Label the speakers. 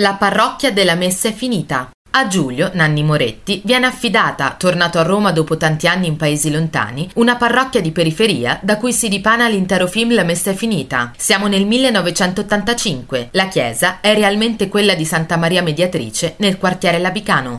Speaker 1: La parrocchia della messa è finita. A Giulio, Nanni Moretti, viene affidata, tornato a Roma dopo tanti anni in paesi lontani, una parrocchia di periferia da cui si dipana l'intero film La messa è finita. Siamo nel 1985. La chiesa è realmente quella di Santa Maria Mediatrice nel quartiere Labicano.